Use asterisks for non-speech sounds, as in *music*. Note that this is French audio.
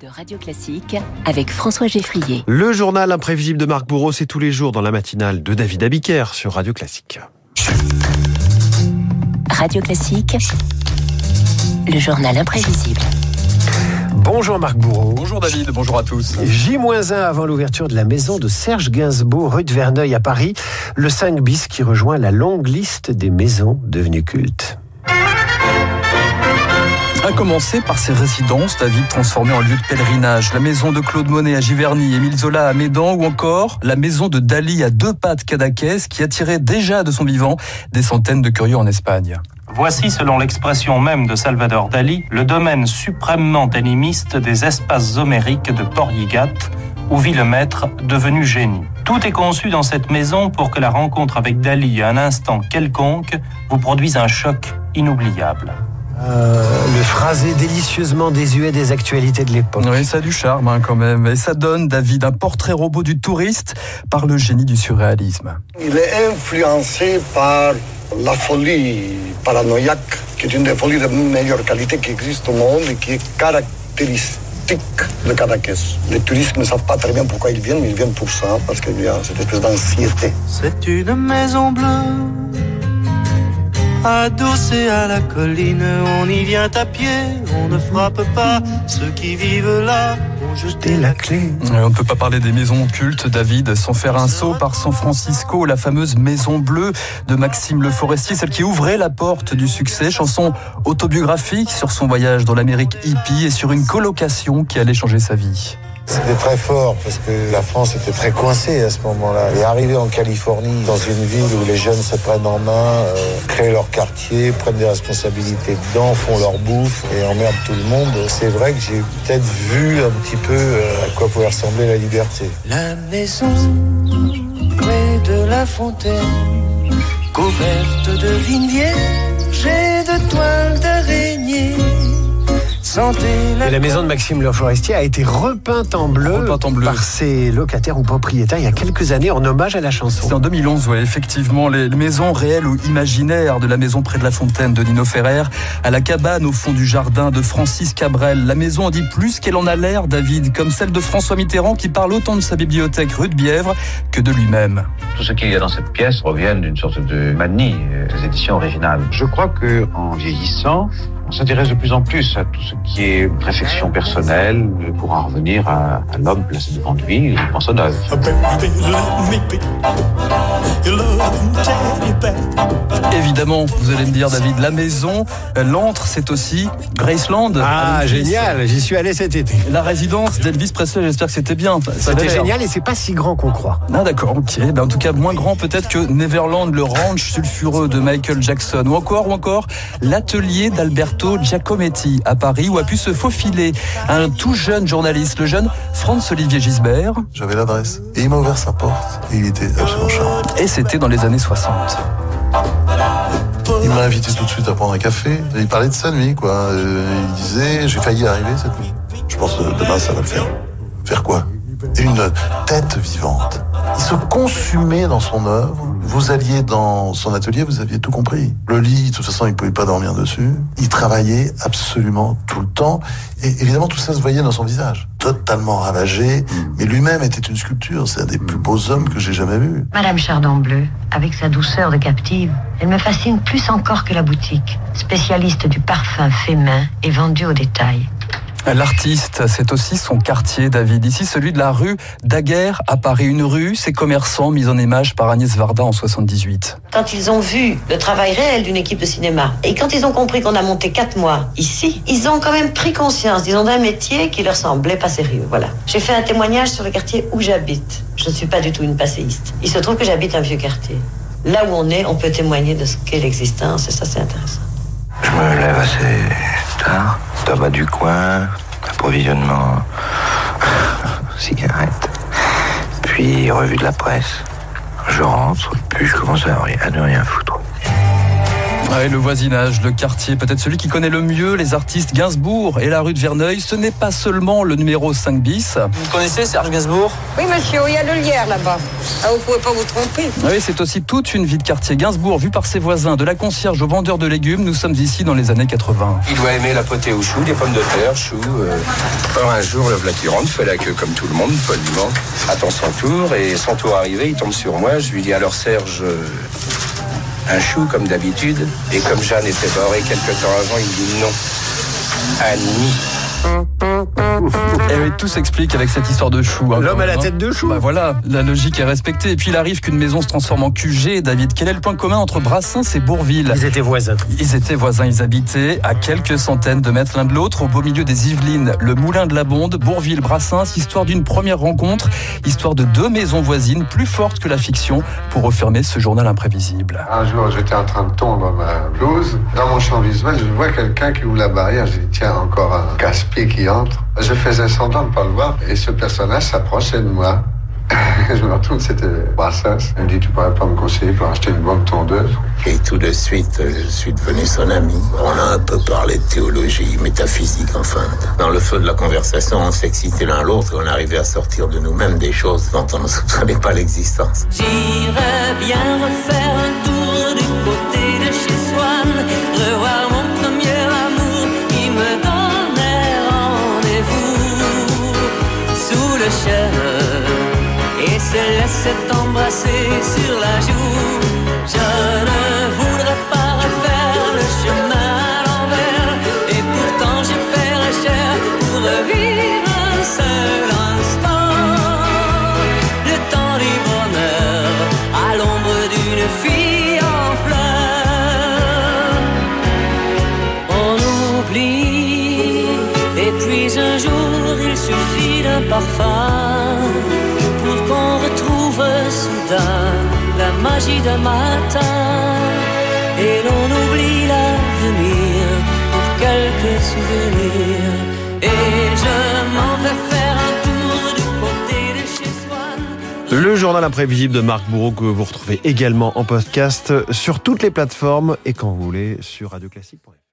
de Radio Classique avec François Geffrier. Le journal imprévisible de Marc Bourreau, c'est tous les jours dans la matinale de David Abiker sur Radio Classique. Radio Classique, le journal imprévisible. Bonjour Marc Bourreau. Bonjour David, bonjour à tous. J-1 avant l'ouverture de la maison de Serge Gainsbourg, rue de Verneuil à Paris, le 5 bis qui rejoint la longue liste des maisons devenues cultes. À commencer par ses résidences, David transformées en lieu de pèlerinage. La maison de Claude Monet à Giverny, Émile Zola à Médan ou encore la maison de Dali à deux pas de Cadaqués qui attirait déjà de son vivant des centaines de curieux en Espagne. Voici, selon l'expression même de Salvador Dali, le domaine suprêmement animiste des espaces homériques de Porligat, où vit le maître devenu génie. Tout est conçu dans cette maison pour que la rencontre avec Dali à un instant quelconque vous produise un choc inoubliable. Euh, le phrasé délicieusement désuet des actualités de l'époque. Oui, ça a du charme hein, quand même. Et ça donne, David, un portrait robot du touriste par le génie du surréalisme. Il est influencé par la folie paranoïaque, qui est une des folies de meilleure qualité qui existe au monde et qui est caractéristique de Cadaqués. Les touristes ne savent pas très bien pourquoi ils viennent, mais ils viennent pour ça, parce qu'il y a cette espèce d'anxiété. C'est une maison bleue adossé à la colline, on y vient à pied, on ne frappe pas. Ceux qui vivent là ont jeté la clé. On ne peut pas parler des maisons cultes, David, sans faire un saut par San Francisco, la fameuse Maison Bleue de Maxime Le Forestier, celle qui ouvrait la porte du succès, chanson autobiographique sur son voyage dans l'Amérique hippie et sur une colocation qui allait changer sa vie. C'était très fort parce que la France était très coincée à ce moment-là. Et arriver en Californie, dans une ville où les jeunes se prennent en main, euh, créent leur quartier, prennent des responsabilités dedans, font leur bouffe et emmerdent tout le monde, c'est vrai que j'ai peut-être vu un petit peu euh, à quoi pouvait ressembler la liberté. La maison près de la fontaine, couverte de vignes vierges et de toiles d'araignée. Et la maison de Maxime Le Forestier a été repeinte en bleu, Repeinte en bleu. par ses locataires ou propriétaires il y a quelques années en hommage à la chanson. C'est en 2011, ouais, effectivement, les maisons réelles ou imaginaires de la maison près de la fontaine de Nino Ferrer à la cabane au fond du jardin de Francis Cabrel. La maison en dit plus qu'elle en a l'air, David, comme celle de François Mitterrand qui parle autant de sa bibliothèque rue de Bièvre que de lui-même. Tout ce qu'il y a dans cette pièce revient d'une sorte de manie euh, des éditions originales. Je crois que en vieillissant, on s'intéresse de plus en plus à tout ce qui est réflexion personnelle pour en revenir à, l'homme placé devant lui son œuvre. Évidemment, vous allez me dire, David, la maison, euh, l'antre, c'est aussi Graceland. Ah, génial, j'y suis allé cet été. La résidence d'Elvis Presley, j'espère que c'était bien. C'était génial et c'est pas si grand qu'on croit. Ah d'accord, ok. Ben, en tout cas, moins grand peut-être que Neverland, le ranch sulfureux de Michael Jackson. Ou encore, ou encore, l'atelier d'Alberto Giacometti à Paris où a pu se faufiler un tout jeune journaliste, le jeune Franz-Olivier Gisbert. J'avais l'adresse. Et il m'a ouvert sa porte. Et il était absolument charmant. Et c'était dans les années 60. Il m'a invité tout de suite à prendre un café. Il parlait de sa nuit, quoi. Euh, il disait, j'ai failli arriver cette nuit. Je pense que demain, ça va le faire. Faire quoi? Une tête vivante. Il se consumait dans son œuvre. Vous alliez dans son atelier, vous aviez tout compris. Le lit, de toute façon, il ne pouvait pas dormir dessus. Il travaillait absolument tout le temps. Et évidemment, tout ça se voyait dans son visage. Totalement ravagé. Mais lui-même était une sculpture. C'est un des plus beaux hommes que j'ai jamais vus. Madame Chardon Bleu, avec sa douceur de captive, elle me fascine plus encore que la boutique. Spécialiste du parfum fait main et vendu au détail. L'artiste, c'est aussi son quartier, David. Ici, celui de la rue Daguerre à Paris. Une rue, ses commerçants mis en image par Agnès Varda en 78. Quand ils ont vu le travail réel d'une équipe de cinéma, et quand ils ont compris qu'on a monté quatre mois ici, ils ont quand même pris conscience, disons, d'un métier qui leur semblait pas sérieux. Voilà. J'ai fait un témoignage sur le quartier où j'habite. Je ne suis pas du tout une passéiste. Il se trouve que j'habite un vieux quartier. Là où on est, on peut témoigner de ce qu'est l'existence, et ça, c'est intéressant. Je me lève assez Tabac du coin, approvisionnement, *laughs* cigarette, puis revue de la presse. Je rentre, puis je commence à, à ne rien foutre. Ouais, le voisinage, le quartier, peut-être celui qui connaît le mieux les artistes Gainsbourg et la rue de Verneuil, ce n'est pas seulement le numéro 5 bis. Vous connaissez Serge Gainsbourg? Oui, monsieur, il y a le lierre là-bas. Ah, vous pouvez pas vous tromper. Oui, c'est aussi toute une vie de quartier Gainsbourg vue par ses voisins, de la concierge au vendeur de légumes. Nous sommes ici dans les années 80. Il doit aimer la potée aux choux, des pommes de terre, choux. Euh... Alors un jour, le voilà qui rentre, fait la queue comme tout le monde, poliment, attend son tour, et son tour arrivé, il tombe sur moi. Je lui dis alors Serge, euh, un chou comme d'habitude. Et comme Jeanne était barrée quelque temps avant, il dit non. Annie. Et oui, tout s'explique avec cette histoire de chou. hein, L'homme à la hein. tête de chou. Bah voilà, la logique est respectée. Et puis il arrive qu'une maison se transforme en QG. David, quel est le point commun entre Brassens et Bourville Ils étaient voisins. Ils étaient voisins, ils habitaient à quelques centaines de mètres l'un de l'autre, au beau milieu des Yvelines, le moulin de la Bonde, Bourville, Brassens, histoire d'une première rencontre, histoire de deux maisons voisines plus fortes que la fiction pour refermer ce journal imprévisible. Un jour, j'étais en train de tomber ma blouse. Dans mon champ visuel, je vois quelqu'un qui ouvre la barrière. Je dis, tiens, encore un casse-pied qui entre. Je faisais semblant de ne pas le voir et ce personnage s'approchait de moi. *laughs* je me retourne, c'était Brassens. Il me dit, tu pourrais pas me conseiller pour acheter une bonne tondeuse? Et tout de suite, je suis devenu son ami. On a un peu parlé de théologie, métaphysique, enfin. Dans le feu de la conversation, on s'excitait l'un l'autre et on arrivait à sortir de nous-mêmes des choses dont on ne soupçonnait pas l'existence. J'irais bien refaire un tour et se laissait embrasser sur la joue. Je ne voudrais pas refaire le chemin à l'envers et pourtant je paierais cher pour revivre un seul instant. Le temps du bonheur à l'ombre d'une fille en fleurs. On oublie, et puis un jour suffit d'un parfum pour qu'on retrouve soudain la magie d'un matin. Et l'on oublie l'avenir pour quelques souvenirs. Et je m'en vais faire un tour du côté de chez Swann. Le journal imprévisible de Marc Bourreau que vous retrouvez également en podcast sur toutes les plateformes et quand vous voulez sur radioclassique.fr.